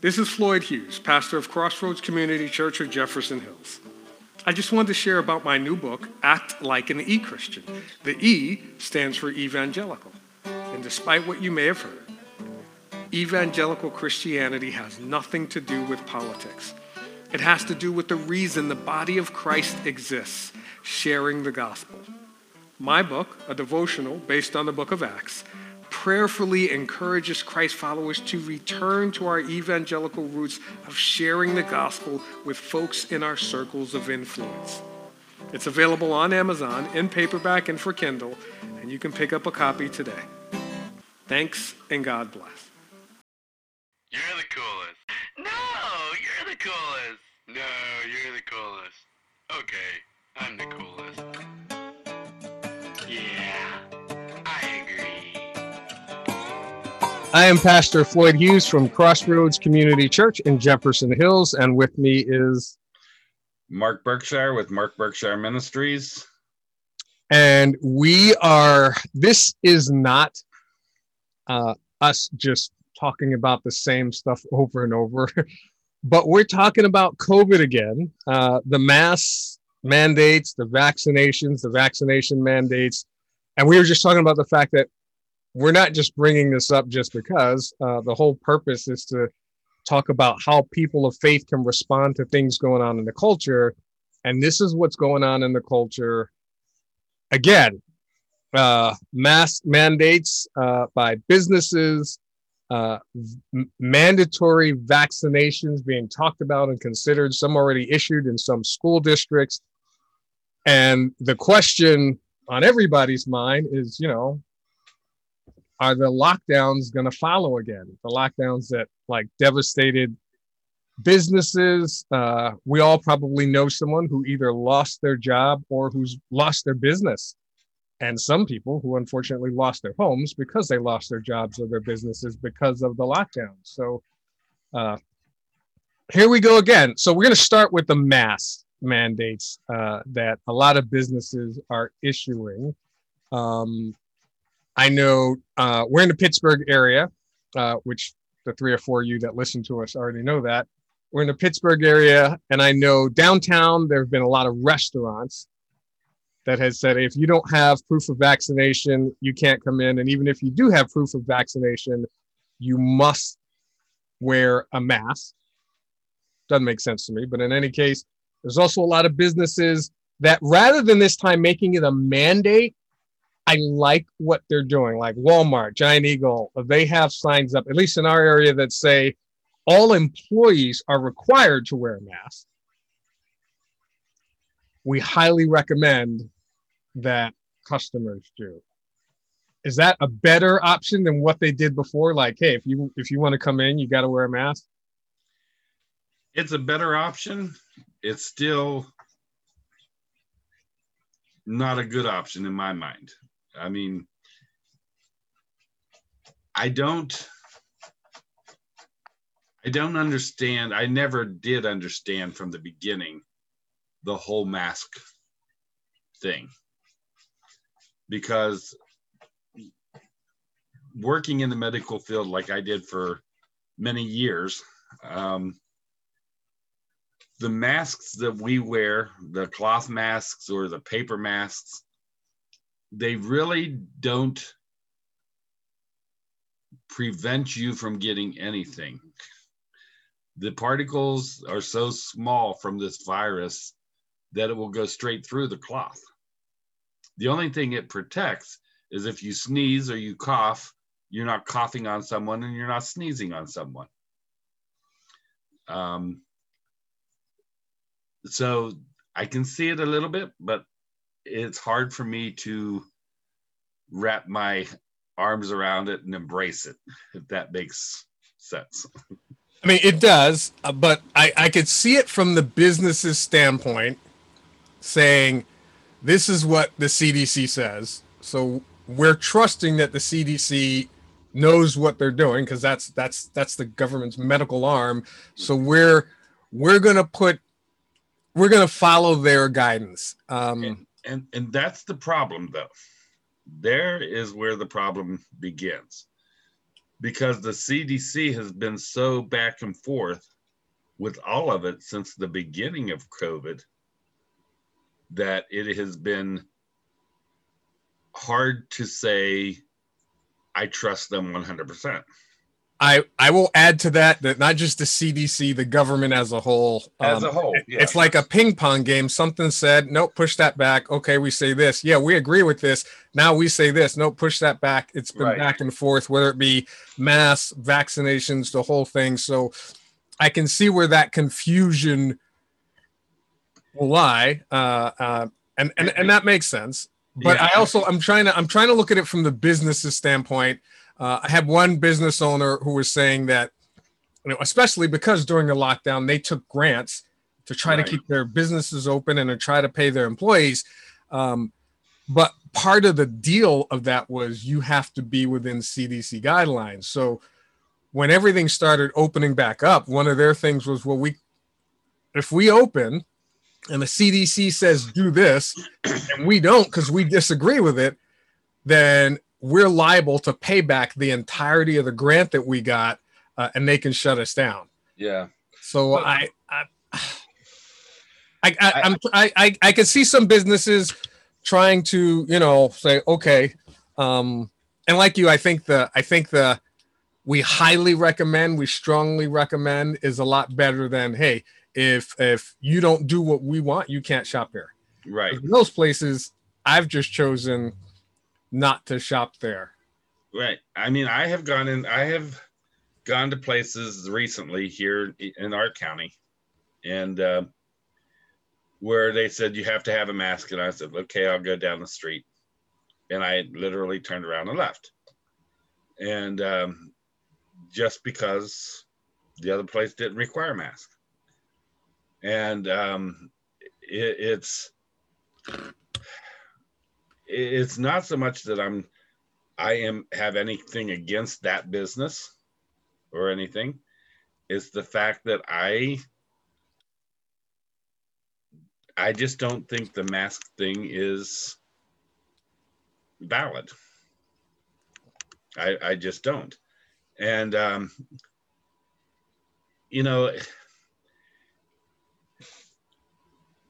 This is Floyd Hughes, pastor of Crossroads Community Church of Jefferson Hills. I just wanted to share about my new book, Act Like an E Christian. The E stands for evangelical. And despite what you may have heard, evangelical Christianity has nothing to do with politics. It has to do with the reason the body of Christ exists, sharing the gospel. My book, a devotional based on the book of Acts, prayerfully encourages Christ followers to return to our evangelical roots of sharing the gospel with folks in our circles of influence. It's available on Amazon in paperback and for Kindle, and you can pick up a copy today. Thanks, and God bless. You're the coolest. No, you're the coolest. No, you're the coolest. Okay, I'm the coolest. I am Pastor Floyd Hughes from Crossroads Community Church in Jefferson Hills, and with me is, Mark Berkshire with Mark Berkshire Ministries. and we are, this is not uh, us just talking about the same stuff over and over, but we're talking about COVID again, uh, the mass mandates, the vaccinations, the vaccination mandates. And we were just talking about the fact that we're not just bringing this up just because uh, the whole purpose is to talk about how people of faith can respond to things going on in the culture. And this is what's going on in the culture again uh, mask mandates uh, by businesses, uh, m- mandatory vaccinations being talked about and considered, some already issued in some school districts. And the question on everybody's mind is, you know, are the lockdowns going to follow again? The lockdowns that like devastated businesses. Uh, we all probably know someone who either lost their job or who's lost their business and some people who unfortunately lost their homes because they lost their jobs or their businesses because of the lockdown. So uh, here we go again. So we're going to start with the mask mandates uh, that a lot of businesses are issuing. Um, I know uh, we're in the Pittsburgh area, uh, which the three or four of you that listen to us already know that. We're in the Pittsburgh area, and I know downtown there have been a lot of restaurants that has said if you don't have proof of vaccination, you can't come in. And even if you do have proof of vaccination, you must wear a mask. Doesn't make sense to me. But in any case, there's also a lot of businesses that rather than this time making it a mandate, I like what they're doing. Like Walmart, Giant Eagle, they have signs up, at least in our area, that say all employees are required to wear a mask. We highly recommend that customers do. Is that a better option than what they did before? Like, hey, if you if you want to come in, you got to wear a mask. It's a better option. It's still not a good option in my mind. I mean, I don't I don't understand. I never did understand from the beginning the whole mask thing. Because working in the medical field like I did for many years, um, the masks that we wear, the cloth masks or the paper masks, they really don't prevent you from getting anything. The particles are so small from this virus that it will go straight through the cloth. The only thing it protects is if you sneeze or you cough, you're not coughing on someone and you're not sneezing on someone. Um, so I can see it a little bit, but it's hard for me to wrap my arms around it and embrace it, if that makes sense. I mean, it does, uh, but I, I could see it from the business's standpoint saying, this is what the CDC says. So we're trusting that the CDC knows what they're doing because that's that's that's the government's medical arm. So we're we're gonna put we're gonna follow their guidance. Um, and, and and that's the problem though. There is where the problem begins. because the CDC has been so back and forth with all of it since the beginning of COVID that it has been hard to say I trust them 100%. I I will add to that that not just the CDC, the government as a whole. As um, a whole, yeah. It's like a ping pong game. Something said, nope, push that back. Okay, we say this. Yeah, we agree with this. Now we say this. Nope, push that back. It's been Right. back and forth, whether it be mass vaccinations, the whole thing. So I can see where that confusion will lie, uh, uh, and and and that makes sense. But Yeah. I also I'm trying to I'm trying to look at it from the business's standpoint. Uh, I had one business owner who was saying that, you know, especially because during the lockdown they took grants to try Right. to keep their businesses open and to try to pay their employees. Um, but part of the deal of that was you have to be within CDC guidelines. So when everything started opening back up, one of their things was, well, we if we open and the CDC says do this and we don't because we disagree with it, then we're liable to pay back the entirety of the grant that we got uh, and they can shut us down. Yeah. So Well- I, I, I, I, I'm, I, I, I can see some businesses trying to, you know, say, okay, um, and like you, I think the, I think the, we highly recommend, we strongly recommend is a lot better than, hey, if if you don't do what we want, you can't shop here. Right. In those places, I've just chosen not to shop there. Right. I mean, I have gone in, I have gone to places recently here in our county and uh, where they said you have to have a mask. And I said, okay, I'll go down the street. And I literally turned around and left. And um, just because the other place didn't require a mask. And um, it, it's, it's not so much that I'm I am have anything against that business or anything. It's the fact that I I just don't think the mask thing is valid. I I just don't. And um you know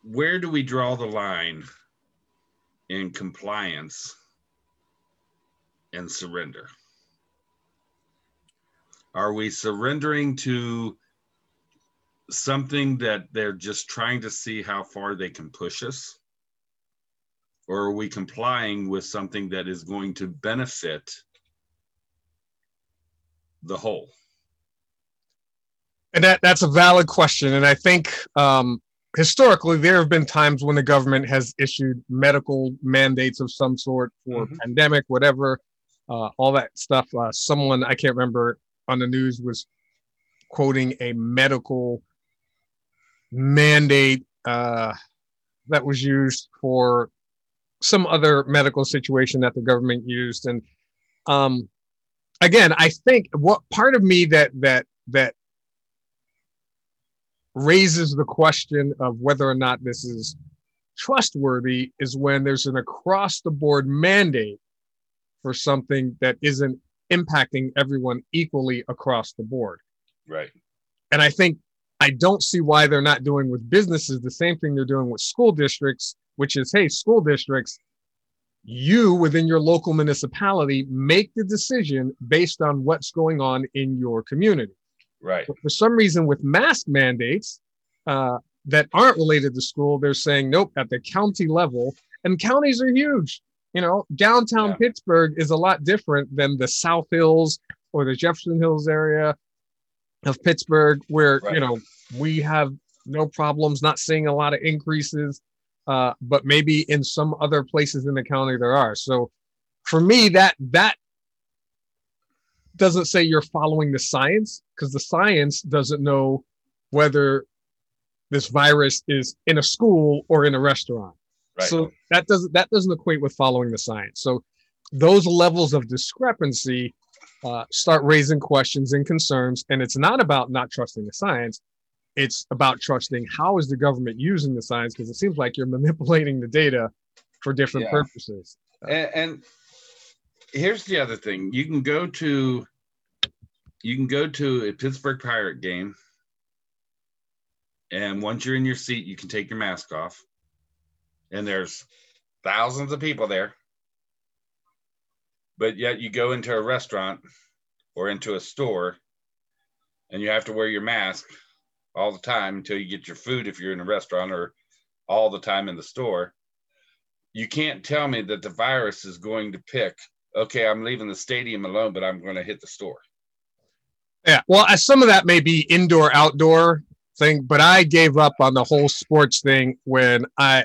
where do we draw the line in compliance and surrender? Are we surrendering to something that they're just trying to see how far they can push us? Or are we complying with something that is going to benefit the whole? And that that's a valid question. And I think um, historically there have been times when the government has issued medical mandates of some sort for Mhm. pandemic, whatever, uh, all that stuff. Uh, someone I can't remember on the news was quoting a medical mandate uh, that was used for some other medical situation that the government used. And um, again, I think what part of me that that that raises the question of whether or not this is trustworthy is when there's an across the board mandate for something that isn't impacting everyone equally across the board. Right. And I think I don't see why they're not doing with businesses the same thing they're doing with school districts, which is hey, school districts, you within your local municipality make the decision based on what's going on in your community. Right. But for some reason, with mask mandates uh, that aren't related to school, they're saying nope at the county level, and counties are huge. You know, downtown Yeah. Pittsburgh is a lot different than the South Hills or the Jefferson Hills area of Pittsburgh, where you know we have no problems, not seeing a lot of increases, uh, but maybe in some other places in the county there are. So, for me, that that doesn't say you're following the science because the science doesn't know whether this virus is in a school or in a restaurant. Right. So that doesn't that doesn't equate with following the science. So those levels of discrepancy uh, start raising questions and concerns, and it's not about not trusting the science. It's about trusting how is the government using the science because it seems like you're manipulating the data for different Yeah. purposes. and, and here's the other thing you can go to you can go to a Pittsburgh Pirate game, and once you're in your seat, you can take your mask off, and there's thousands of people there. But yet, you go into a restaurant or into a store, and you have to wear your mask all the time until you get your food if you're in a restaurant or all the time in the store. You can't tell me that the virus is going to pick, okay, I'm leaving the stadium alone, but I'm going to hit the store. Yeah. Well, some of that may be indoor outdoor thing, but I gave up on the whole sports thing when I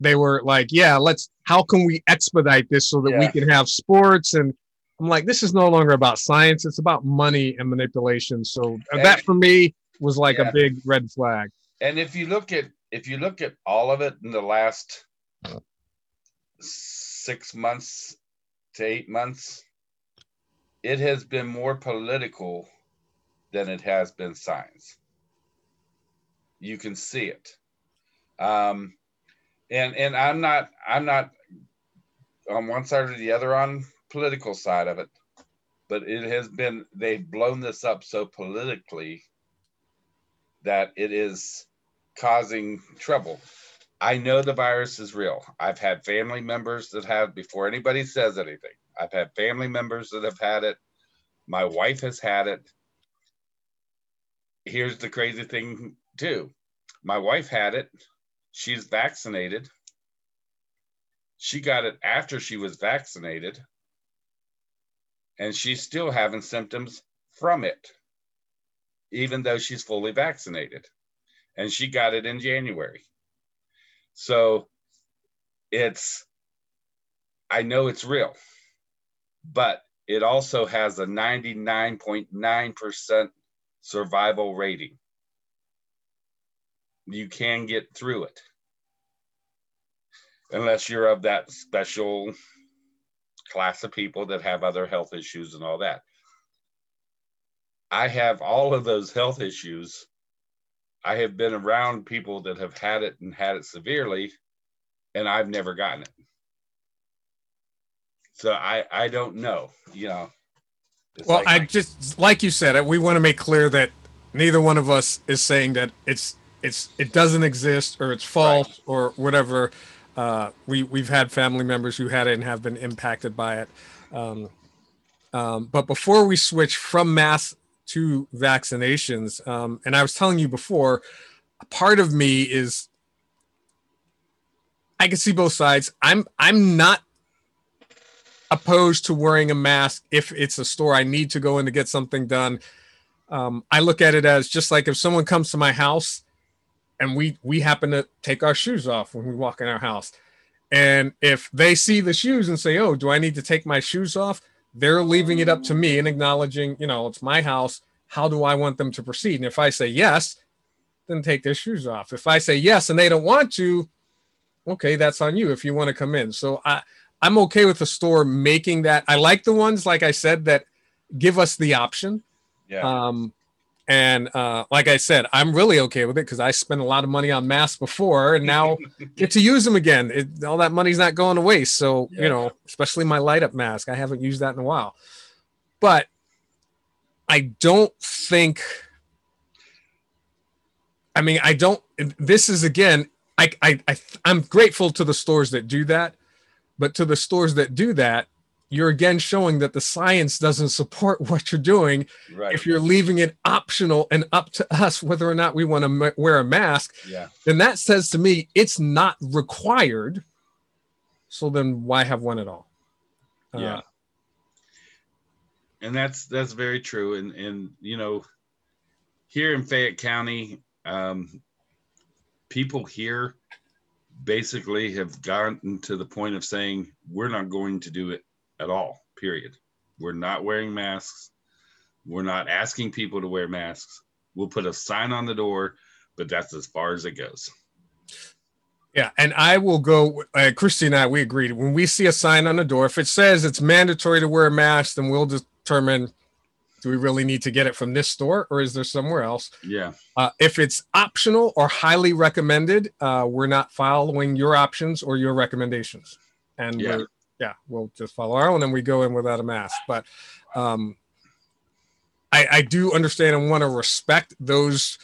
they were like, yeah, let's how can we expedite this so that we can have sports and I'm like, this is no longer about science, it's about money and manipulation. So And- that for me was like Yeah. a big red flag. And if you look at if you look at all of it in the last six months to eight months, it has been more political than it has been science. You can see it. Um, and and I'm not I'm not on one side or the other on political side of it, but it has been they've blown this up so politically that it is causing trouble. I know the virus is real. I've had family members that have before anybody says anything. I've had family members that have had it. My wife has had it. Here's the crazy thing too. My wife had it. She's vaccinated. She got it after she was vaccinated. And she's still having symptoms from it, even though she's fully vaccinated. And she got it in January. So it's, I know it's real, but it also has a 99.9% survival rating. You can get through it unless you're of that special class of people that have other health issues and all that. I have all of those health issues. I have been around people that have had it and had it severely, and I've never gotten it. So I I don't know, you know. Well, like- I just like you said, we want to make clear that neither one of us is saying that it's it's it doesn't exist or it's false or whatever. Uh, we we've had family members who had it and have been impacted by it. Um, um, but before we switch from mass to vaccinations, um, and I was telling you before, part of me is I can see both sides. I'm I'm not opposed to wearing a mask if it's a store I need to go in to get something done. Um, I look at it as just like if someone comes to my house and we we happen to take our shoes off when we walk in our house, and if they see the shoes and say, "Oh, do I need to take my shoes off?" They're leaving it up to me and acknowledging, you know, it's my house. How do I want them to proceed? And if I say yes, then take their shoes off. If I say yes and they don't want to, okay, that's on you if you want to come in. So I I'm okay with the store making that. I like the ones, like I said, that give us the option. yeah. Um, and uh, like I said, I'm really okay with it because I spent a lot of money on masks before, and now get to use them again. It, all that money's not going to waste. So Yeah. you know, especially my light up mask, I haven't used that in a while. But I don't think. I mean, I don't. This is again. I, I, I I'm grateful to the stores that do that, but to the stores that do that, you're again showing that the science doesn't support what you're doing right. if you're leaving it optional and up to us whether or not we want to m- wear a mask yeah. then that says to me it's not required so then why have one at all Uh, Yeah. and that's that's very true and and you know here in fayette county um people here basically have gotten to the point of saying we're not going to do it at all period. We're not wearing masks. We're not asking people to wear masks. We'll put a sign on the door but that's as far as it goes. Yeah and i will go uh, christy and i we agreed. When we see a sign on the door if it says it's mandatory to wear a mask then we'll determine do we really need to get it from this store or is there somewhere else? Yeah. Uh, if it's optional or highly recommended, uh, we're not following your options or your recommendations. And Yeah. we're, yeah, we'll just follow our own and we go in without a mask. But um, I, I do understand and want to respect those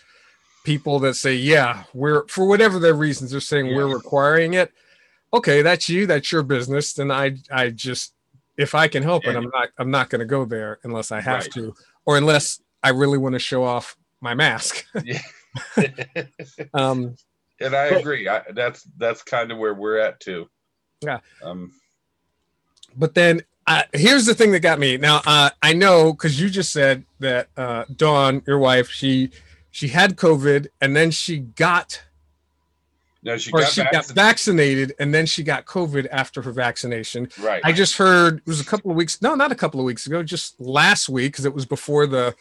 people that say, yeah, we're for whatever their reasons they're saying we're requiring it. Okay, that's you, that's your business. Then I I just if I can help it, I'm not I'm not gonna go there unless I have Right. to, or unless I really want to show off my mask. Yeah. um and I agree. I, that's that's kind of where we're at too. Yeah. Um. But then uh, here's the thing that got me. Now uh, I know because you just said that uh, Dawn, your wife, she she had COVID and then she got No, she got she got vaccinated. vaccinated and then she got COVID after her vaccination. right. I just heard it was a couple of weeks, no, not a couple of weeks ago, just last week because it was before the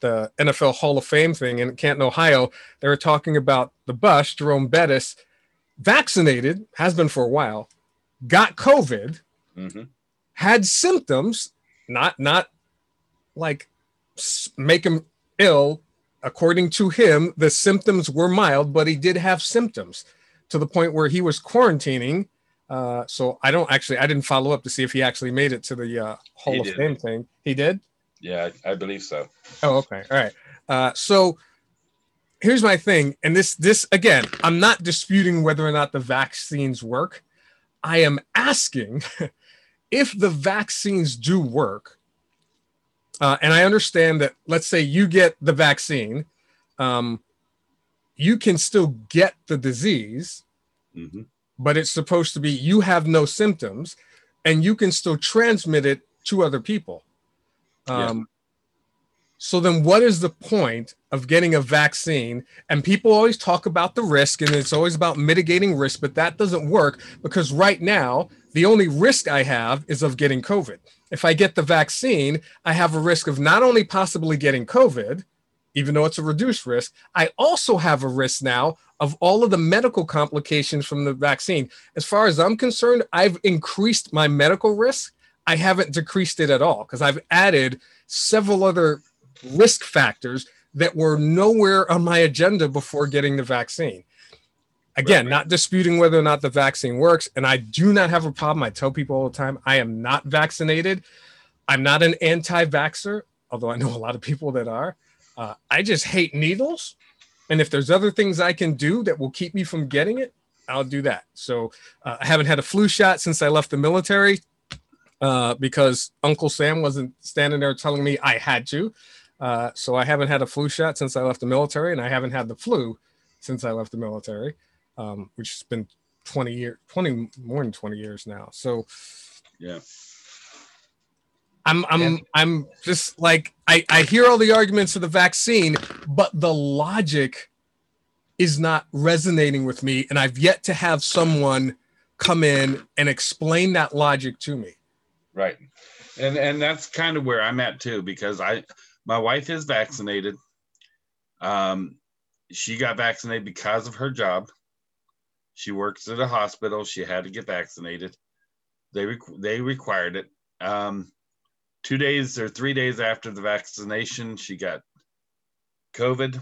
the NFL Hall of Fame thing in Canton, Ohio. They were talking about the bus, Jerome Bettis, vaccinated, has been for a while, got COVID, Mhm. had symptoms, not not like make him ill. According to him, the symptoms were mild, but he did have symptoms to the point where he was quarantining. Uh, so I don't actually, I didn't follow up to see if he actually made it to the uh, Hall He of did. Fame thing. He did. Yeah, I, I believe so. Oh, okay. All right. Uh, so here's my thing, and this this again, I'm not disputing whether or not the vaccines work. I am asking if the vaccines do work. Uh, and I understand that. Let's say you get the vaccine, um, you can still get the disease, hmm but it's supposed to be you have no symptoms, and you can still transmit it to other people. Um, So then, what is the point of getting a vaccine? And people always talk about the risk, and it's always about mitigating risk, but that doesn't work because right now, the only risk I have is of getting COVID. If I get the vaccine, I have a risk of not only possibly getting COVID, even though it's a reduced risk, I also have a risk now of all of the medical complications from the vaccine. As far as I'm concerned, I've increased my medical risk. I haven't decreased it at all because I've added several other risk factors that were nowhere on my agenda before getting the vaccine. Again, Right. not disputing whether or not the vaccine works. And I do not have a problem. I tell people all the time I am not vaccinated. I'm not an anti vaxxer, although I know a lot of people that are. Uh, I just hate needles. And if there's other things I can do that will keep me from getting it, I'll do that. So uh, I haven't had a flu shot since I left the military uh, because Uncle Sam wasn't standing there telling me I had to. Uh, so I haven't had a flu shot since I left the military, and I haven't had the flu since I left the military, um, which has been 20 years, 20 more than 20 years now. So Yeah. I'm I'm And- I'm just like I, I hear all the arguments of the vaccine, but the logic is not resonating with me, and I've yet to have someone come in and explain that logic to me. Right. and and that's kind of where I'm at too because I my wife is vaccinated. Um, she got vaccinated because of her job. She works at a hospital. She had to get vaccinated. They requ- they required it. Um, two days or three days after the vaccination, she got COVID,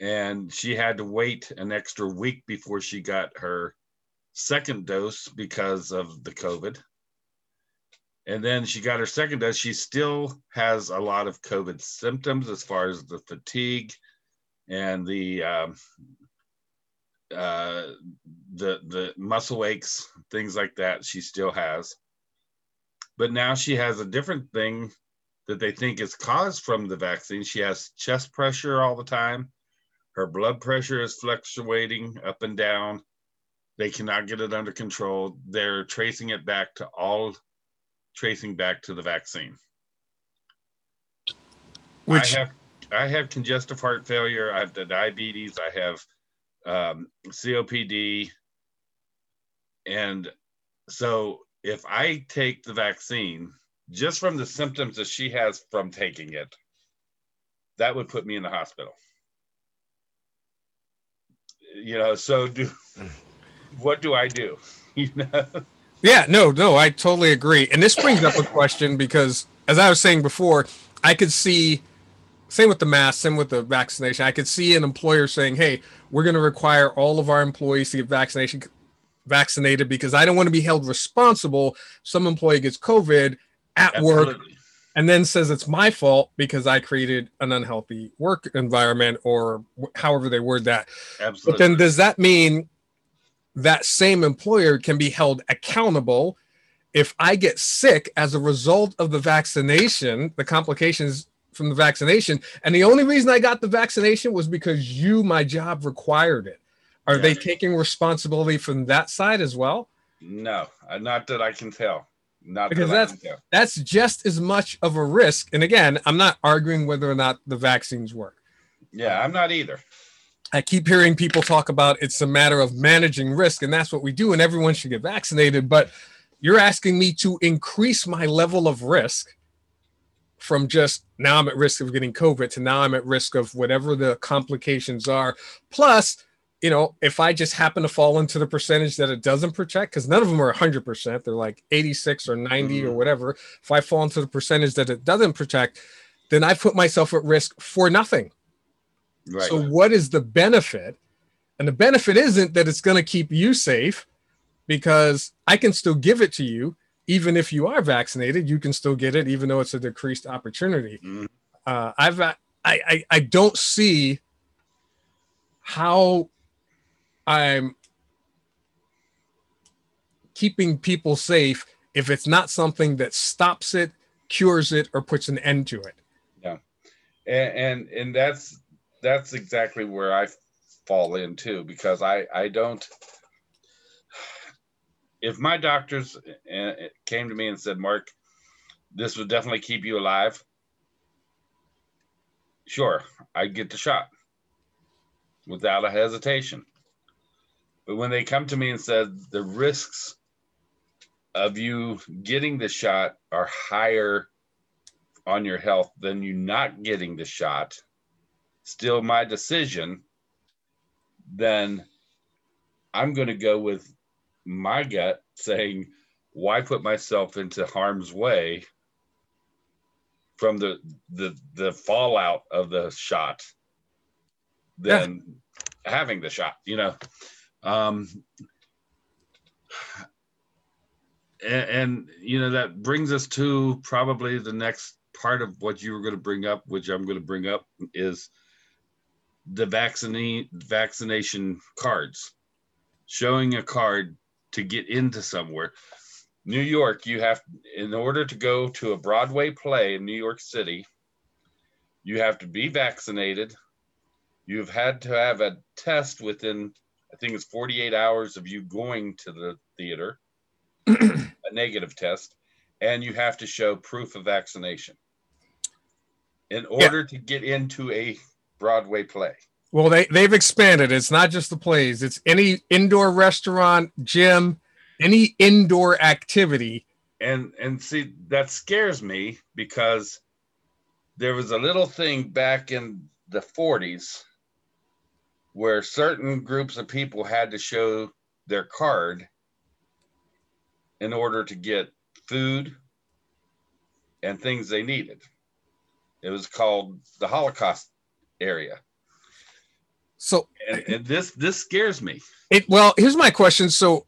and she had to wait an extra week before she got her second dose because of the COVID and then she got her second dose. She still has a lot of COVID symptoms as far as the fatigue and the um, uh, the the muscle aches, things like that. She still has, but now she has a different thing that they think is caused from the vaccine. She has chest pressure all the time. Her blood pressure is fluctuating up and down. They cannot get it under control. They're tracing it back to all tracing back to the vaccine. Which I have I have congestive heart failure. I have the diabetes. I have um, COPD, and so if I take the vaccine, just from the symptoms that she has from taking it, that would put me in the hospital. You know, so do what do I do? You know. Yeah, no, no, I totally agree. And this brings up a question because, as I was saying before, I could see, same with the mask, same with the vaccination. I could see an employer saying, "Hey, we're going to require all of our employees to get vaccination vaccinated because I don't want to be held responsible. Some employee gets COVID at work and then says it's my fault because I created an unhealthy work environment or however they word that. Absolutely. But then does that mean that same employer can be held accountable if I get sick as a result of the vaccination, the complications from the vaccination, and the only reason I got the vaccination was because you, my job required it? Are they taking responsibility from that side as well? no, uh, not that I can tell. Not Because that that's- can tell. That's just as much of a risk. And again, I'm not arguing whether or not the vaccines work. Yeah, I'm not either. I keep hearing people talk about it's a matter of managing risk, and that's what we do, and everyone should get vaccinated. But you're asking me to increase my level of risk from just now I'm at risk of getting COVID to now I'm at risk of whatever the complications are. Plus, you know, if I just happen to fall into the percentage that it doesn't protect, because none of them are 100%, they're like 86 or 90 or mm. whatever. If I fall into the percentage that it doesn't protect, then I put myself at risk for nothing. Right. So, what is the benefit? And the benefit isn't that it's going to keep you safe because I can still give it to you. Even if you are vaccinated, you can still get it, even though it's a decreased opportunity. Mhm. Uh, I've, I, I, I don't see how I'm keeping people safe if it's not something that stops it, cures it, or puts an end to it. Yeah, and and, and that's that's exactly where I fall in too because I I don't if my doctors uh, came to me and said Mark this would definitely keep you alive sure I'd get the shot without a hesitation. But when they come to me and said the risks of you getting the shot are higher on your health than you not getting the shot, still my decision, then I'm going to go with my gut saying, why put myself into harm's way from the the the fallout of the shot than having the shot, you know. Um and, and you know that brings us to probably the next part of what you were going to bring up, which I'm going to bring up, is the vaccine vaccination cards. Showing a card to get into somewhere. New York, you have in order to go to a Broadway play in New York City, you have to be vaccinated. You've had to have a test within, I think it's 48 hours of you going to the theater, a negative test, and you have to show proof of vaccination in order to get into a Broadway play. Well, they they've expanded. It's not just the plays. It's any indoor restaurant, gym, any indoor activity. and and see that scares me because there was a little thing back in the 40s where certain groups of people had to show their card in order to get food and things they needed it was called the holocaust area So and, and this this scares me it well, here's my question. So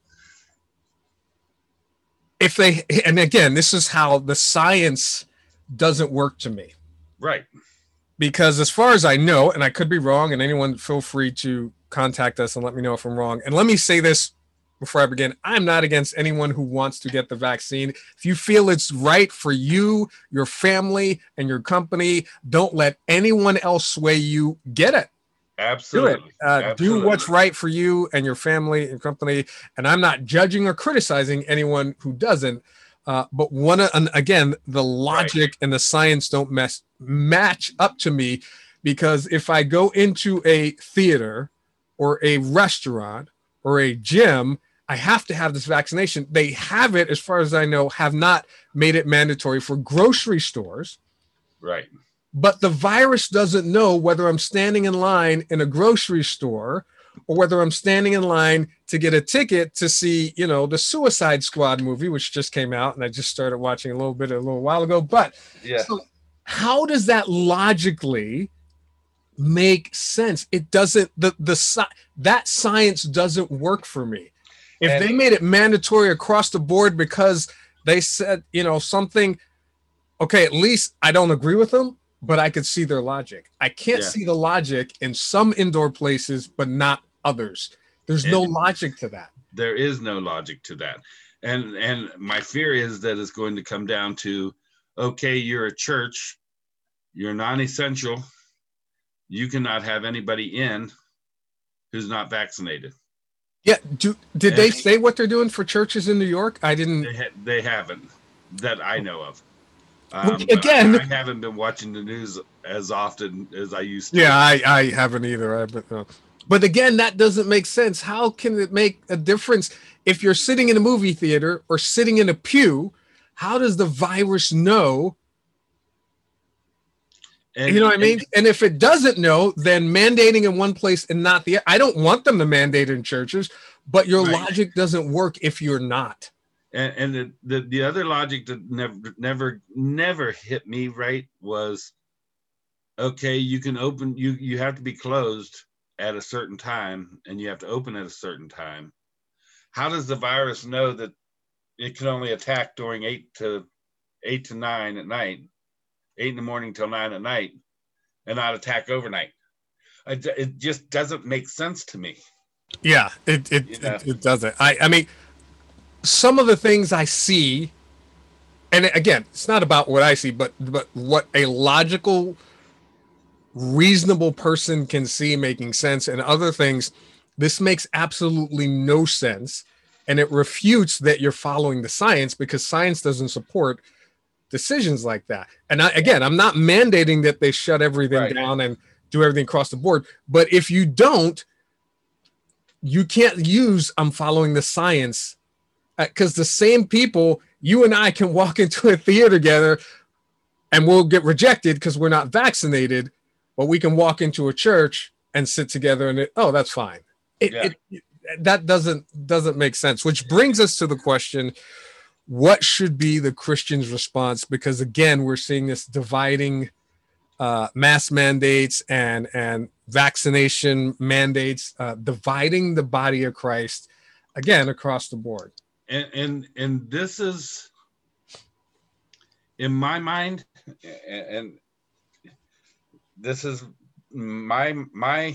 if they and again, this is how the science doesn't work to me. right because as far as I know, and I could be wrong, and anyone feel free to contact us and let me know if I'm wrong. And let me say this before I begin I'm not against anyone who wants to get the vaccine. If you feel it's right for you, your family, and your company, don't let anyone else sway you. Get it. Absolutely. Do it. absolutely Uh, do what's right for you and your family and company. And I'm not judging or criticizing anyone who doesn't. Uh, but one, and again, the logic and the science don't mess match up to me because if I go into a theater or a restaurant or a gym, I have to have this vaccination. They have it, as far as I know, have not made it mandatory for grocery stores right but the virus doesn't know whether I'm standing in line in a grocery store or whether I'm standing in line to get a ticket to see, you know, the Suicide Squad movie, which just came out, and I just started watching a little bit a little while ago. But yeah so how does that logically make sense? It doesn't. The the that science doesn't work for me. If And- they made it mandatory across the board because they said, you know, something okay, at least I don't agree with them, but I could see their logic. I can't Yeah. see the logic in some indoor places, but not others. There's no logic to that. there is no logic to that and and my fear is that it's going to come down to okay you're a church you're non-essential you cannot have anybody in who's not vaccinated Yeah. Do did they say what they're doing for churches in New York? I didn't. they, ha- they haven't that i know of Um, again- I, I haven't been watching the news as often as i used to Yeah, I, I haven't either. I, but, uh, but again, that doesn't make sense. How can it make a difference if you're sitting in a movie theater or sitting in a pew? How does the virus know? And, you know what I mean? and- And if it doesn't know, then mandating in one place and not the I don't want them to mandate in churches, but your Right. logic doesn't work if you're not. and, and the, the the other logic that never never never hit me right was okay you can open you you have to be closed at a certain time and you have to open at a certain time how does the virus know that it can only attack during eight to eight to nine at night eight in the morning till nine at night and not attack overnight I, it just doesn't make sense to me Yeah, it it, Yeah. it it doesn't. I I mean, some of the things I see, and again, it's not about what I see, but but what a logical, reasonable person can see making sense, and other things, this makes absolutely no sense, and it refutes that you're following the science because science doesn't support decisions like that. And I, again, I'm not mandating that they shut everything Right. down and do everything across the board, but if you don't you can't use I'm following the science uh, because the same people, you and I can walk into a theater together and we'll get rejected because we're not vaccinated, but we can walk into a church and sit together and it, oh, that's fine. It, Yeah. it, that doesn't doesn't make sense. Which brings us to the question: What should be the Christian's response? Because again, we're seeing this dividing uh, mass mandates and and vaccination mandates, uh, dividing the body of Christ again across the board. and and and this is in my mind and this is my my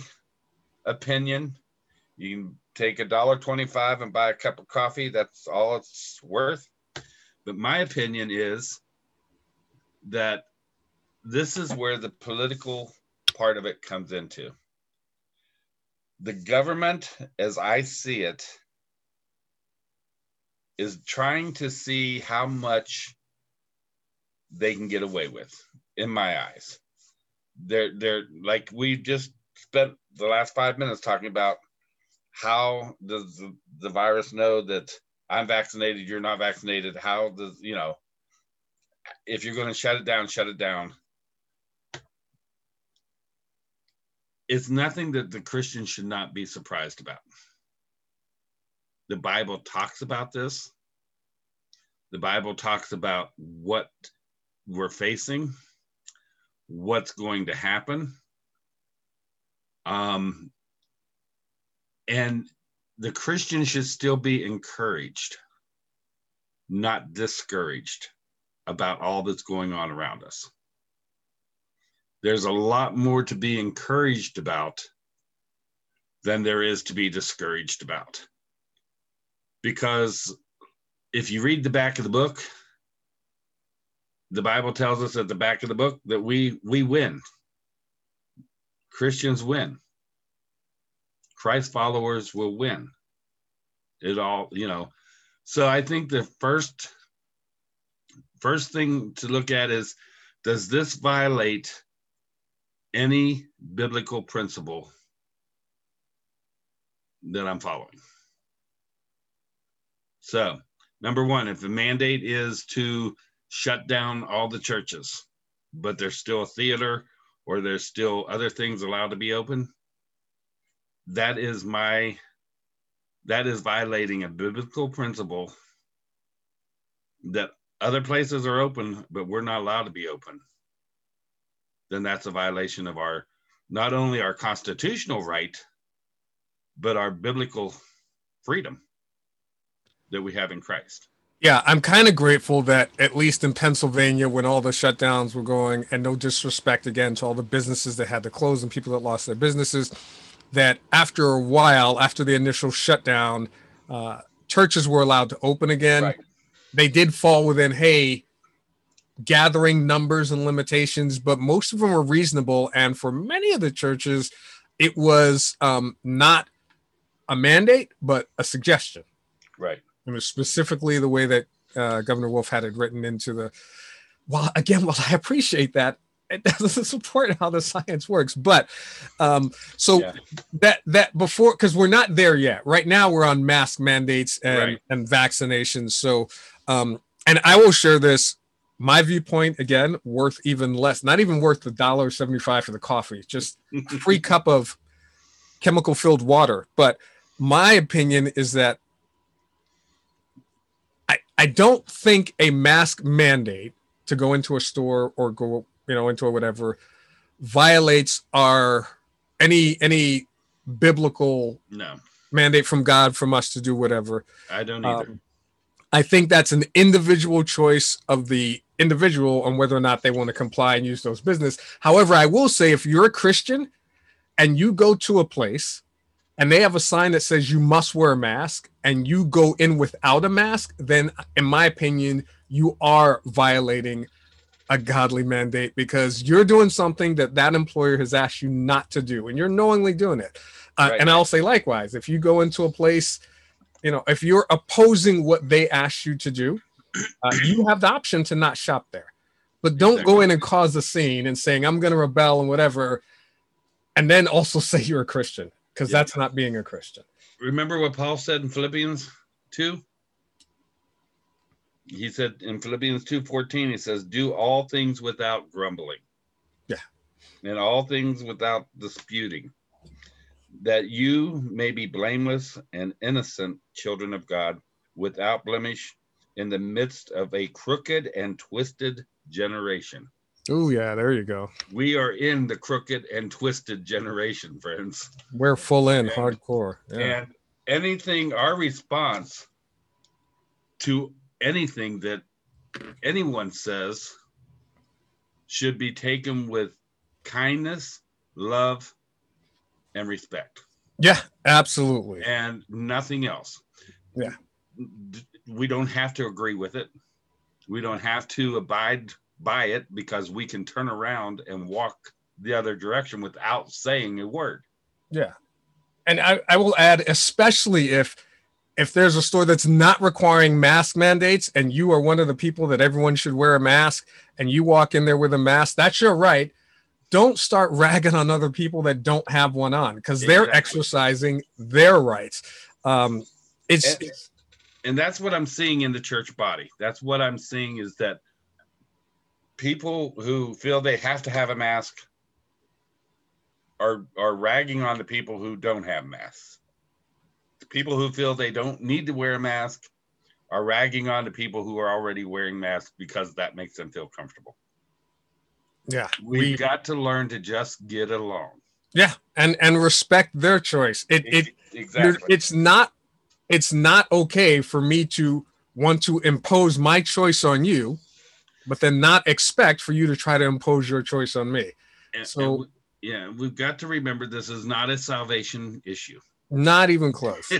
opinion you can take a dollar 25 and buy a cup of coffee that's all it's worth but my opinion is that this is where the political part of it comes into. The government as i see it is trying to see how much they can get away with in my eyes. They're they're like we just spent the last five minutes talking about how does the, the virus know that i'm vaccinated you're not vaccinated how does you know if you're going to shut it down shut it down it's nothing that the christian should not be surprised about the Bible talks about this. The Bible talks about what we're facing, what's going to happen. Um, and the Christian should still be encouraged, not discouraged about all that's going on around us. There's a lot more to be encouraged about than there is to be discouraged about. Because if you read the back of the book the bible tells us at the back of the book that we we win. Christians win christ followers will win. It all you know. So i think the first first thing to look at is does this violate any biblical principle that i'm following? So, number one, if the mandate is to shut down all the churches, but there's still a theater or there's still other things allowed to be open, that is my that is violating a biblical principle that other places are open, but we're not allowed to be open. Then that's a violation of our not only our constitutional right, but our biblical freedom that we have in Christ. Yeah, I'm kind of grateful that at least in Pennsylvania, when all the shutdowns were going, and no disrespect again to all the businesses that had to close and people that lost their businesses, that after a while, after the initial shutdown, uh, churches were allowed to open again. Right. They did fall within, hey, gathering numbers and limitations, but most of them were reasonable. And for many of the churches, it was um, not a mandate, but a suggestion. Right. It was specifically the way that uh, Governor Wolf had it written into the. Well, again, while I appreciate that, it doesn't support how the science works. But um, so Yeah. that that before because we're not there yet. Right now, we're on mask mandates and Right. and vaccinations. So, um, and I will share this. My viewpoint again, worth even less, not even worth the dollar seventy five for the coffee, just free cup of chemical filled water. But my opinion is that I, I don't think a mask mandate to go into a store or go, you know, into a whatever violates our any any biblical No, mandate from God from us to do whatever. I don't either. Um, I think that's an individual choice of the individual on whether or not they want to comply and use those business. However, I will say if you're a Christian and you go to a place and they have a sign that says you must wear a mask and you go in without a mask, then in my opinion, you are violating a godly mandate because you're doing something that that employer has asked you not to do and you're knowingly doing it. Uh, Right. And I'll say likewise, if you go into a place you know, if you're opposing what they ask you to do, uh, you have the option to not shop there. But don't go in and cause a scene and saying I'm going to rebel and whatever, and then also say you're a Christian because Yeah. that's not being a Christian. Remember what Paul said in Philippians 2? He said in Philippians 2:14, he says, Do all things without grumbling. Yeah. And all things without disputing, that you may be blameless and innocent children of God, without blemish, in the midst of a crooked and twisted generation. Oh yeah, there you go. We are in the crooked and twisted generation, friends. We're full in And- hardcore. Yeah. And anything, our response to anything that anyone says should be taken with kindness, love, and respect, yeah, absolutely. and nothing else. Yeah. We don't have to agree with it. We don't have to abide by it because we can turn around and walk the other direction without saying a word. Yeah. And I, I will add, especially if if there's a store that's not requiring mask mandates and you are one of the people that everyone should wear a mask and you walk in there with a mask, that's your right. Don't start ragging on other people that don't have one on because they're Exactly. exercising their rights. Um, it's, And- and that's what I'm seeing in the church body. That's what I'm seeing is that people who feel they have to have a mask are are ragging on the people who don't have masks. People who feel they don't need to wear a mask are ragging on the people who are already wearing masks because that makes them feel comfortable. yeah, We've we, got to learn to just get along. yeah, and and respect their choice. It it exactly. it's not it's not okay for me to want to impose my choice on you but then not expect for you to try to impose your choice on me And- so- and we- yeah, we've got to remember this is not a salvation issue. Not even close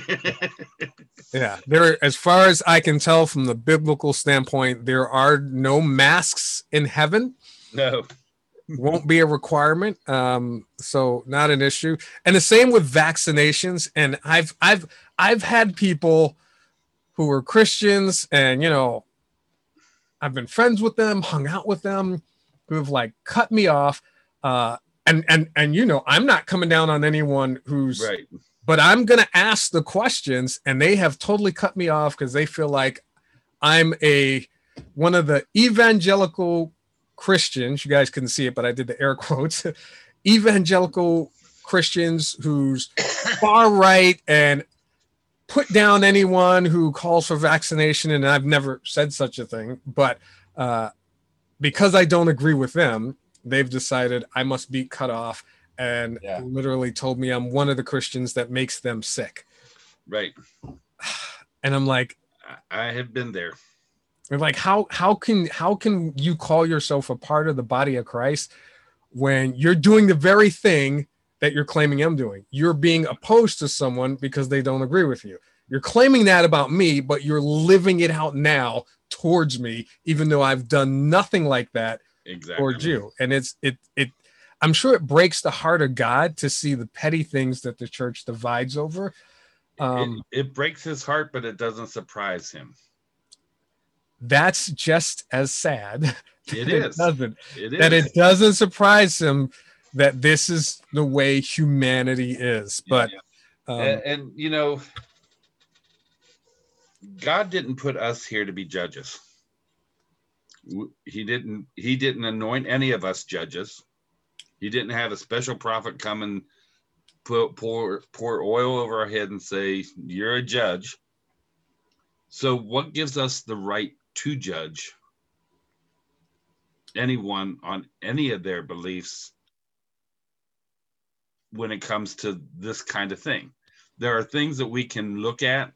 yeah there as far as i can tell from the biblical standpoint there are no masks in heaven no. won't be a requirement um so not an issue and the same with vaccinations and i've i've i've had people who are christians and you know i've been friends with them hung out with them who have like cut me off uh and and and you know i'm not coming down on anyone who's Right. But I'm going to ask the questions and they have totally cut me off because they feel like I'm a one of the evangelical Christians. You guys couldn't see it, but I did the air quotes. evangelical Christians who's far right and put down anyone who calls for vaccination. And I've never said such a thing, but uh, because I don't agree with them, they've decided I must be cut off and Yeah. literally told me I'm one of the Christians that makes them sick. Right. And I'm like, I, have been there. And like how how can how can you call yourself a part of the body of Christ when you're doing the very thing that you're claiming I'm doing? You're being opposed to someone because they don't agree with you. You're claiming that about me, but you're living it out now towards me, even though I've done nothing like that Exactly. towards you. And it's it it I'm sure it breaks the heart of God to see the petty things that the church divides over. Um, it, it breaks his heart, but it doesn't surprise him. that's just as sad. It is. doesn't It is. that it doesn't surprise him that this is the way humanity is. But um, and, and you know, God didn't put us here to be judges. He didn't. He didn't anoint any of us judges. He didn't have a special prophet come and put pour pour oil over our head and say, "You're a judge." So, what gives us the right to judge anyone on any of their beliefs when it comes to this kind of thing? There are things that we can look at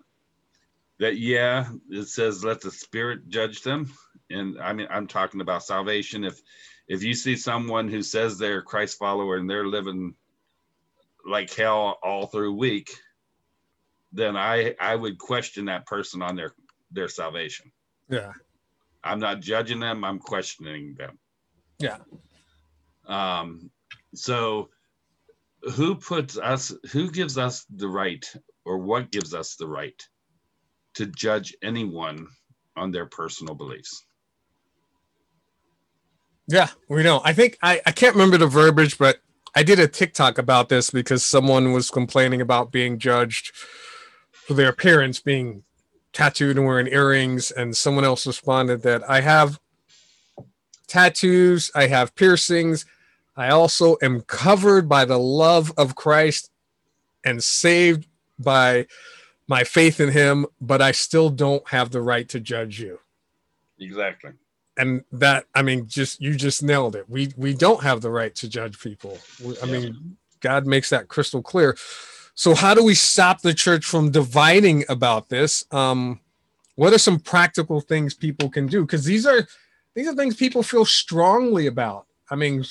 that, yeah, it says let the spirit judge them. And I mean, I'm talking about salvation. If if you see someone who says they're a Christ follower and they're living like hell all through week, then I I would question that person on their their salvation. yeah, I'm not judging them. I'm questioning them. Yeah. Um, so who puts us, who gives us the right or what gives us the right to judge anyone on their personal beliefs? Yeah, we know. I think I, I can't remember the verbiage, but I did a TikTok about this because someone was complaining about being judged for their appearance being tattooed and wearing earrings, and someone else responded that I have tattoos, I have piercings, I also am covered by the love of Christ and saved by my faith in him, but I still don't have the right to judge you. Exactly. And that, I mean, just you just nailed it. We we don't have the right to judge people. We- I Yeah. mean, God makes that crystal clear. So how do we stop the church from dividing about this? Um, what are some practical things people can do? Because these are these are things people feel strongly about. I mean,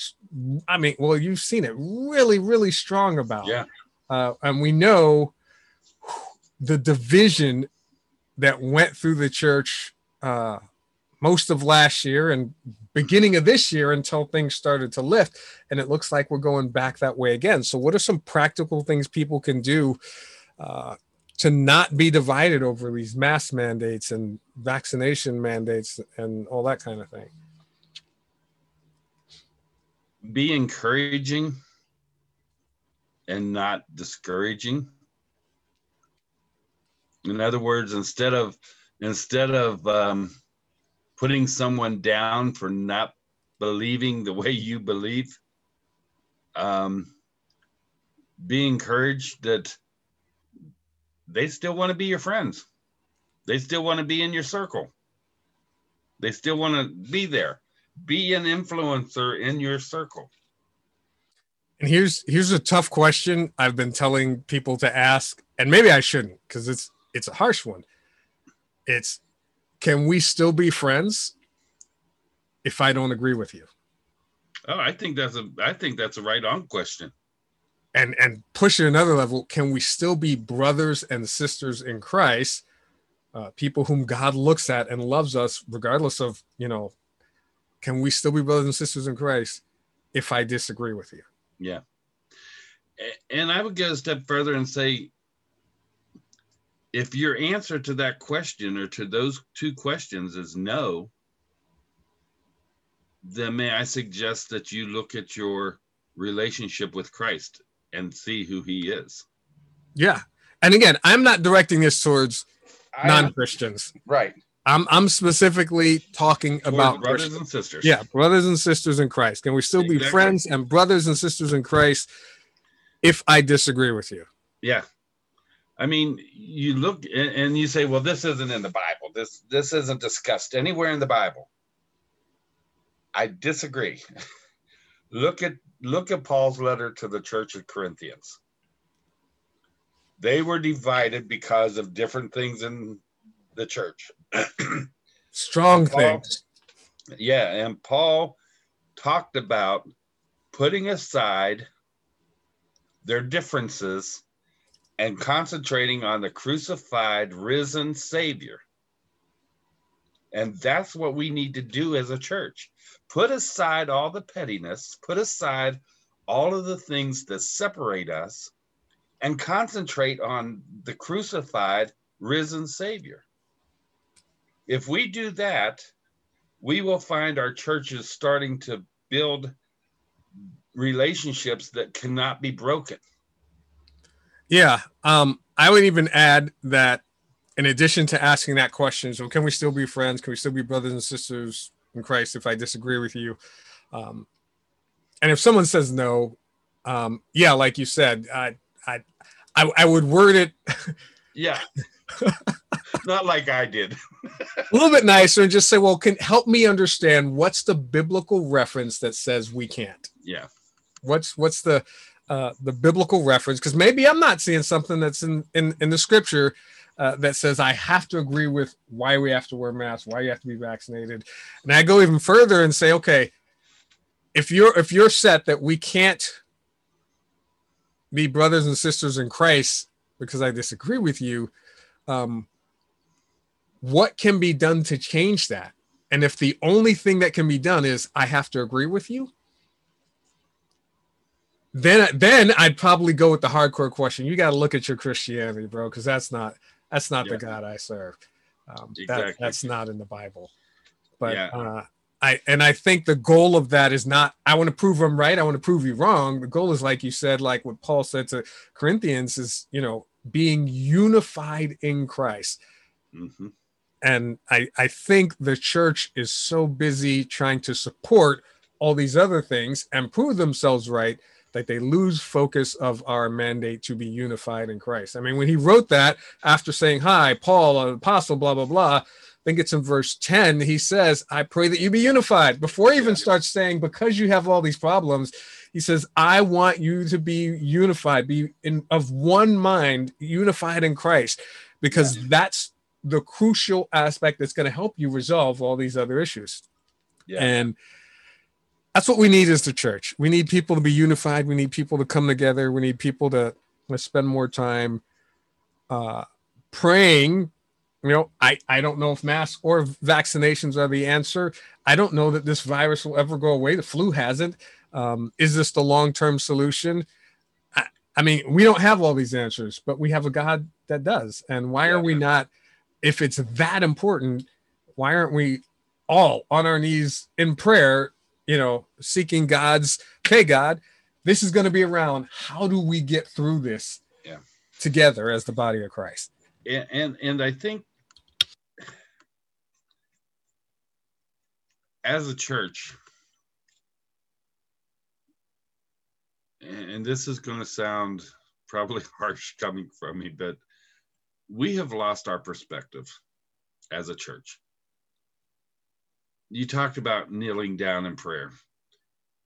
I mean, well, you've seen it really, really strong about. Yeah. Uh, and we know the division that went through the church uh, most of last year and beginning of this year until things started to lift. And it looks like we're going back that way again. So, what are some practical things people can do uh, to not be divided over these mask mandates and vaccination mandates and all that kind of thing? Be encouraging and not discouraging. In other words, instead of instead of um, putting someone down for not believing the way you believe, um, be encouraged that they still want to be your friends. They still want to be in your circle. They still want to be there. Be an influencer in your circle. And here's here's a tough question I've been telling people to ask, and maybe I shouldn't because it's it's a harsh one. It's can we still be friends if I don't agree with you? Oh, I think that's a I think that's a right on question. And and push it another level, can we still be brothers and sisters in Christ? Uh, people whom God looks at and loves us, regardless of you know, can we still be brothers and sisters in Christ if I disagree with you? Yeah. And I would go a step further and say if your answer to that question or to those two questions is no, then may I suggest that you look at your relationship with Christ and see who he is. Yeah. And again, I'm not directing this towards non-Christians. right. I'm I'm specifically talking Towards about brothers Christians. and sisters. Yeah, brothers and sisters in Christ. Can we still be friends and brothers and sisters in Christ if I disagree with you? Yeah. I mean, you look and, you say, well, this isn't in the Bible. This this isn't discussed anywhere in the Bible. I disagree. look at look at Paul's letter to the church of Corinthians. They were divided because of different things in the church. Strong Paul- things. Yeah, and Paul talked about putting aside their differences and concentrating on the crucified, risen Savior. And that's what we need to do as a church. Put aside all the pettiness, put aside all of the things that separate us, and concentrate on the crucified, risen Savior. If we do that, we will find our churches starting to build relationships that cannot be broken. Yeah. Um, I would even add that in addition to asking that question, so can we still be friends? Can we still be brothers and sisters in Christ if I disagree with you? Um, and if someone says no, um, yeah, like you said, I, I, I, I would word it Yeah. Not like I did. a little bit nicer and just say, well, can help me understand what's the biblical reference that says we can't? Yeah. What's what's the uh, the biblical reference? Because maybe I'm not seeing something that's in in, in the scripture uh, that says I have to agree with why we have to wear masks, why you have to be vaccinated, and I go even further and say, okay, if you're if you're set that we can't be brothers and sisters in Christ because I disagree with you, um, what can be done to change that? And if the only thing that can be done is I have to agree with you, then then I'd probably go with the hardcore question. You got to look at your Christianity, bro, because that's not that's not Yeah. the God I serve. Um, that, Exactly. that's not in the Bible. But Yeah. uh, I and I think the goal of that is not I want to prove I'm right. I want to prove you wrong. The goal is like you said, like what Paul said to Corinthians, is you know being unified in Christ. hmm And I I think the church is so busy trying to support all these other things and prove themselves right that they lose focus of our mandate to be unified in Christ. I mean, when he wrote that after saying, Hi, Paul, an apostle, blah, blah, blah, I think it's in verse 10, he says, I pray that you be unified. Before he even starts saying, Because you have all these problems, he says, I want you to be unified, be in of one mind, unified in Christ, because that's the crucial aspect that's going to help you resolve all these other issues. Yeah. And that's what we need as the church. We need people to be unified. We need people to come together. We need people to, to spend more time uh, praying. You know, I, I don't know if masks or vaccinations are the answer. I don't know that this virus will ever go away. The flu hasn't. Um, is this the long term solution? I, I mean, we don't have all these answers, but we have a God that does. And why are we not, if it's that important, why aren't we all on our knees in prayer, you know, seeking God's, okay, God, this is going to be around. How do we get through this Yeah. together as the body of Christ? and and, and I think as a church, and and this is going to sound probably harsh coming from me, but we have lost our perspective as a church. You talked about kneeling down in prayer.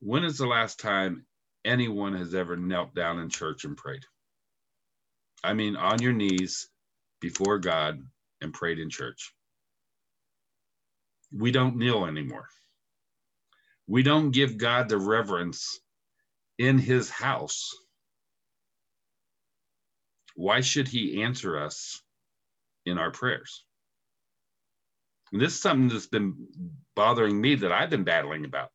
When is the last time anyone has ever knelt down in church and prayed? I mean, on your knees before God and prayed in church. We don't kneel anymore. We don't give God the reverence in his house. Why should he answer us in our prayers? And this is something that's been bothering me that I've been battling about.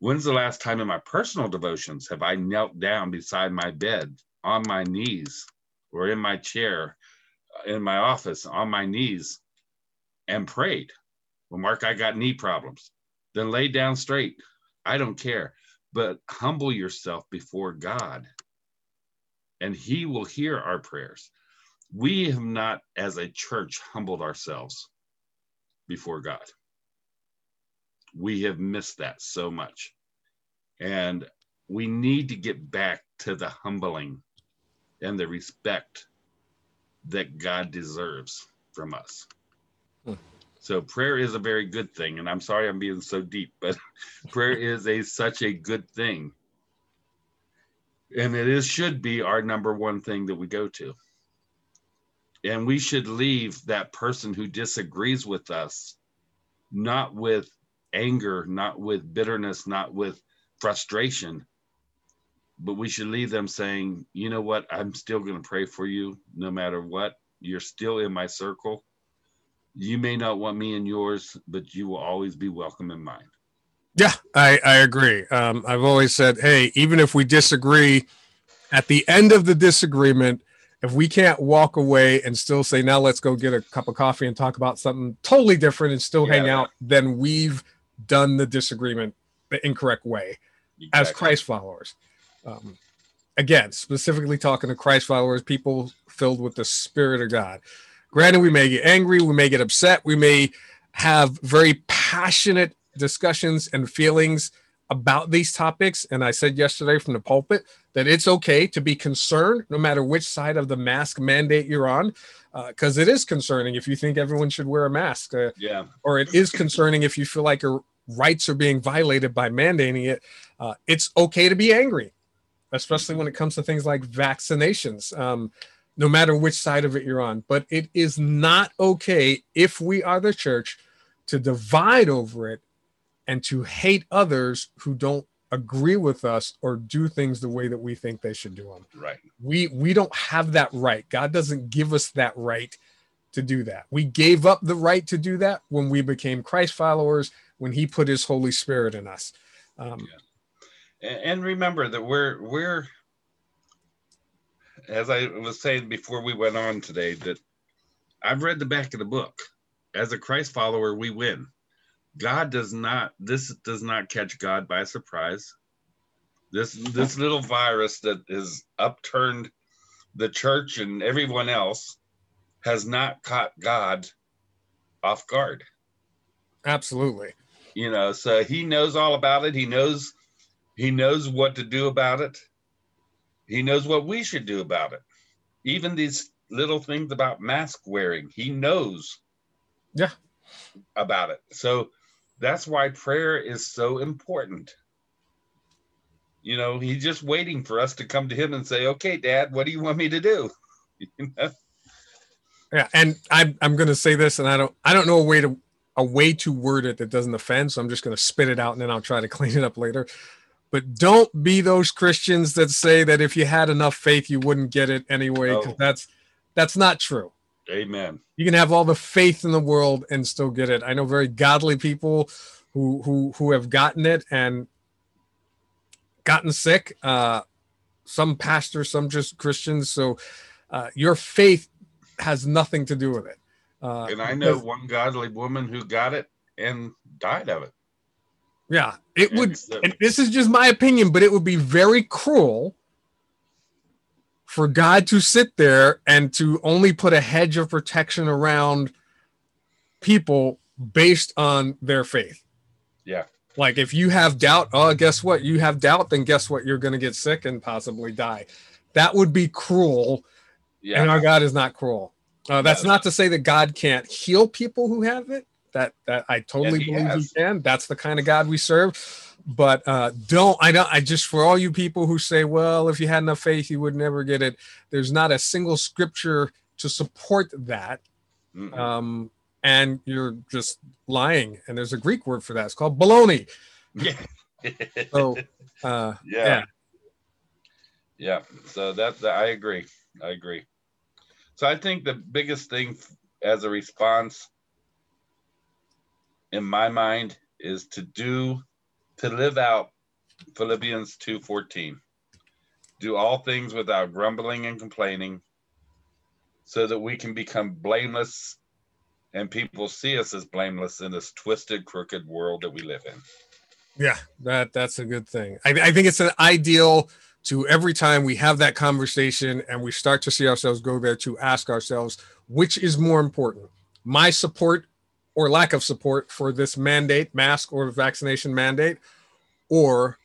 When's the last time in my personal devotions have I knelt down beside my bed on my knees or in my chair uh, in my office on my knees and prayed. Well, Mark, I got knee problems. Then lay down straight. I don't care. But humble yourself before God, and He will hear our prayers. We have not, as a church, humbled ourselves before God. We have missed that so much. And we need to get back to the humbling and the respect that God deserves from us. Hmm. So prayer is a very good thing, and I'm sorry I'm being so deep, but prayer is a such a good thing, and it is should be our number one thing that we go to. And we should leave that person who disagrees with us not with anger, not with bitterness, not with frustration, but we should leave them saying, you know what, I'm still going to pray for you no matter what. You're still in my circle. You may not want me in yours, but you will always be welcome in mine. Yeah, I, I agree. Um, I've always said, hey, even if we disagree, at the end of the disagreement, if we can't walk away and still say, now let's go get a cup of coffee and talk about something totally different and still hang out, then we've done the disagreement the incorrect way as Christ followers. Um, again, specifically talking to Christ followers, people filled with the Spirit of God. Granted, we may get angry, we may get upset, we may have very passionate discussions and feelings about these topics. And I said yesterday from the pulpit that it's okay to be concerned no matter which side of the mask mandate you're on, because it is concerning if you think everyone should wear a mask. Uh, Yeah. or it is concerning if you feel like your rights are being violated by mandating it. Uh, it's okay to be angry, especially when it comes to things like vaccinations, um, no matter which side of it you're on. But it is not okay if we are the church to divide over it and to hate others who don't agree with us or do things the way that we think they should do them Right. we we don't have that right god doesn't give us that right to do that we gave up the right to do that when we became christ followers when he put his holy spirit in us um, And, and remember that we're we're as I was saying before we went on today that I've read the back of the book. As a Christ follower, we win. God does not this does not catch God by surprise. This this little virus that has upturned the church and everyone else has not caught God off guard. absolutely you know so he knows all about it he knows he knows what to do about it he knows what we should do about it even these little things about mask wearing he knows Yeah. about it so that's why prayer is so important you know he's just waiting for us to come to him and say okay dad what do you want me to do You know? yeah and i'm, I'm going to say this and i don't i don't know a way to a way to word it that doesn't offend so i'm just going to spit it out and then i'll try to clean it up later but don't be those christians that say that if you had enough faith you wouldn't get it anyway because No. that's that's not true amen you can have all the faith in the world and still get it. I know very godly people who who who have gotten it and gotten sick. Uh, some pastors, some just Christians. So uh, your faith has nothing to do with it. Uh, and i know because- one godly woman who got it and died of it yeah, it would. So- And this is just my opinion, but it would be very cruel for God to sit there and to only put a hedge of protection around people based on their faith. Yeah. Like if you have doubt, oh, guess what? You have doubt, then guess what? You're going to get sick and possibly die. That would be cruel. yeah And our God is not cruel. Uh, that's No. not to say that God can't heal people who have it. That that I totally he believe has. he can. That's the kind of God we serve. But uh, don't I don't I just for all you people who say, well, if you had enough faith, you would never get it. There's not a single scripture to support that. Mm-mm. Um, and you're just lying. And there's a Greek word for that. It's called baloney. yeah So uh, yeah. yeah so that's that i agree i agree so i think the biggest thing as a response in my mind is to do to live out philippians 2.14 do all things without grumbling and complaining so that we can become blameless and people see us as blameless in this twisted crooked world that we live in Yeah, that that's a good thing. I, I think it's an ideal to every time we have that conversation and we start to see ourselves go there to ask ourselves which is more important, my support or lack of support for this mandate, mask or vaccination mandate, or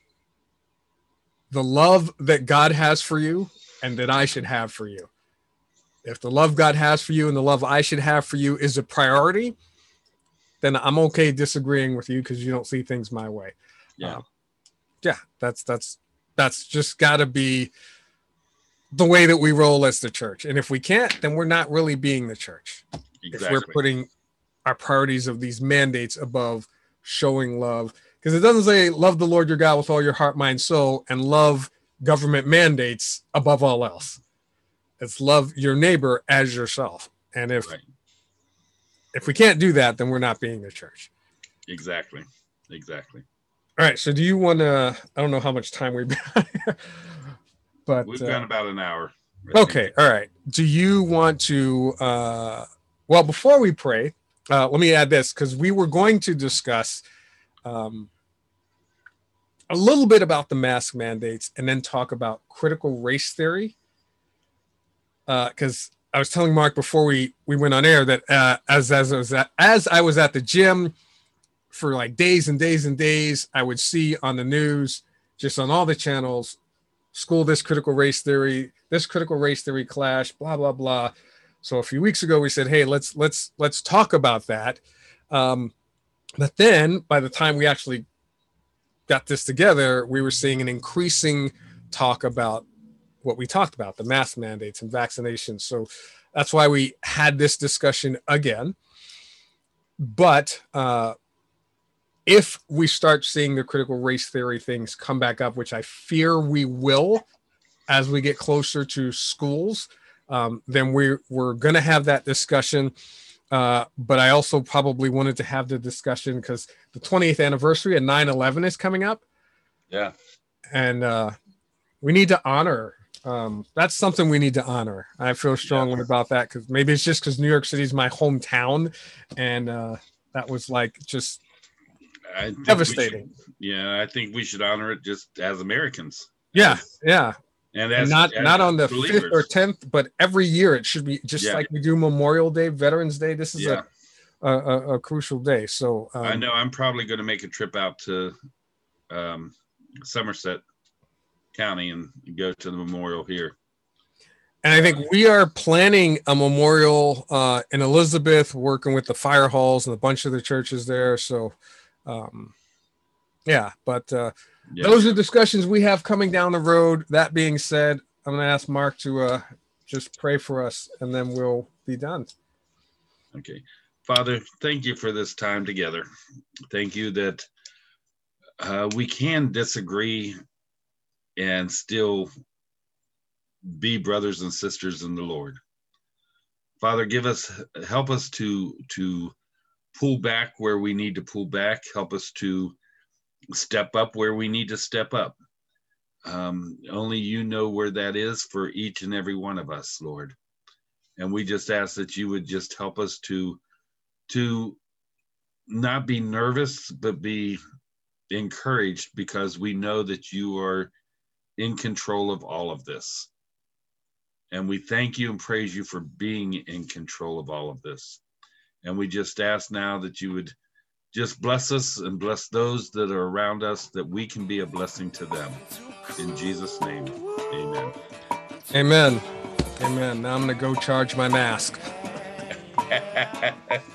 the love that God has for you and that I should have for you. If the love God has for you and the love I should have for you is a priority, then I'm okay disagreeing with you because you don't see things my way. yeah Um, yeah, that's that's that's just got to be the way that we roll as the church. And if we can't, then we're not really being the church. exactly If we're putting our priorities of these mandates above showing love because it doesn't say love the Lord your God with all your heart, mind, soul, and love government mandates above all else. It's love your neighbor as yourself. And if Right. if we can't do that, then we're not being the church. Exactly. Exactly. All right. So do you want to? I don't know how much time we've got, but We've uh, gone about an hour. I think. Okay, all right. Do you want to? Uh, well, before we pray, uh, let me add this because we were going to discuss um, a little bit about the mask mandates and then talk about critical race theory. Because I was telling Mark before we we went on air that uh, as as I was at, as I was at the gym for like days and days and days, I would see on the news, just on all the channels, school this critical race theory this critical race theory clash blah blah blah so a few weeks ago we said hey let's let's let's talk about that. Um, but then by the time we actually got this together we were seeing an increasing talk about what we talked about the mask mandates and vaccinations. So that's why we had this discussion again. But uh, if we start seeing the critical race theory things come back up, which I fear we will as we get closer to schools, um, then we're, we're going to have that discussion. Uh, but I also probably wanted to have the discussion because the 28th anniversary of 9 11 is coming up. Yeah. And uh, we need to honor. Um, that's something we need to honor. I feel strongly about that because maybe it's just because New York City is my hometown. And uh, that was like just think should- devastating. yeah, I think we should honor it just as Americans. Yeah, As- yeah. And And not not on the believers. fifth or tenth, but every year it should be just Yeah. like we do Memorial Day, Veterans Day. This is Yeah, a, a, a a crucial day. So um, I know. I'm probably going to make a trip out to um, Somerset County and go to the memorial here. And I think we are planning a memorial uh, in Elizabeth, working with the fire halls and a bunch of the churches there. So, um, yeah, but uh, Those are discussions we have coming down the road. That being said, I'm going to ask Mark to uh, just pray for us and then we'll be done. Okay. Father, thank you for this time together. Thank you that uh, we can disagree and still be brothers and sisters in the Lord. Father, give us help us to to pull back where we need to pull back. Help us to step up where we need to step up. Um, only you know where that is for each and every one of us, Lord. And we just ask that you would just help us to to not be nervous, but be encouraged because we know that you are in control of all of this. And we thank you and praise you for being in control of all of this. And we just ask now that you would just bless us and bless those that are around us, that we can be a blessing to them. In Jesus' name, amen. Amen. Amen. Now I'm going to go charge my mask.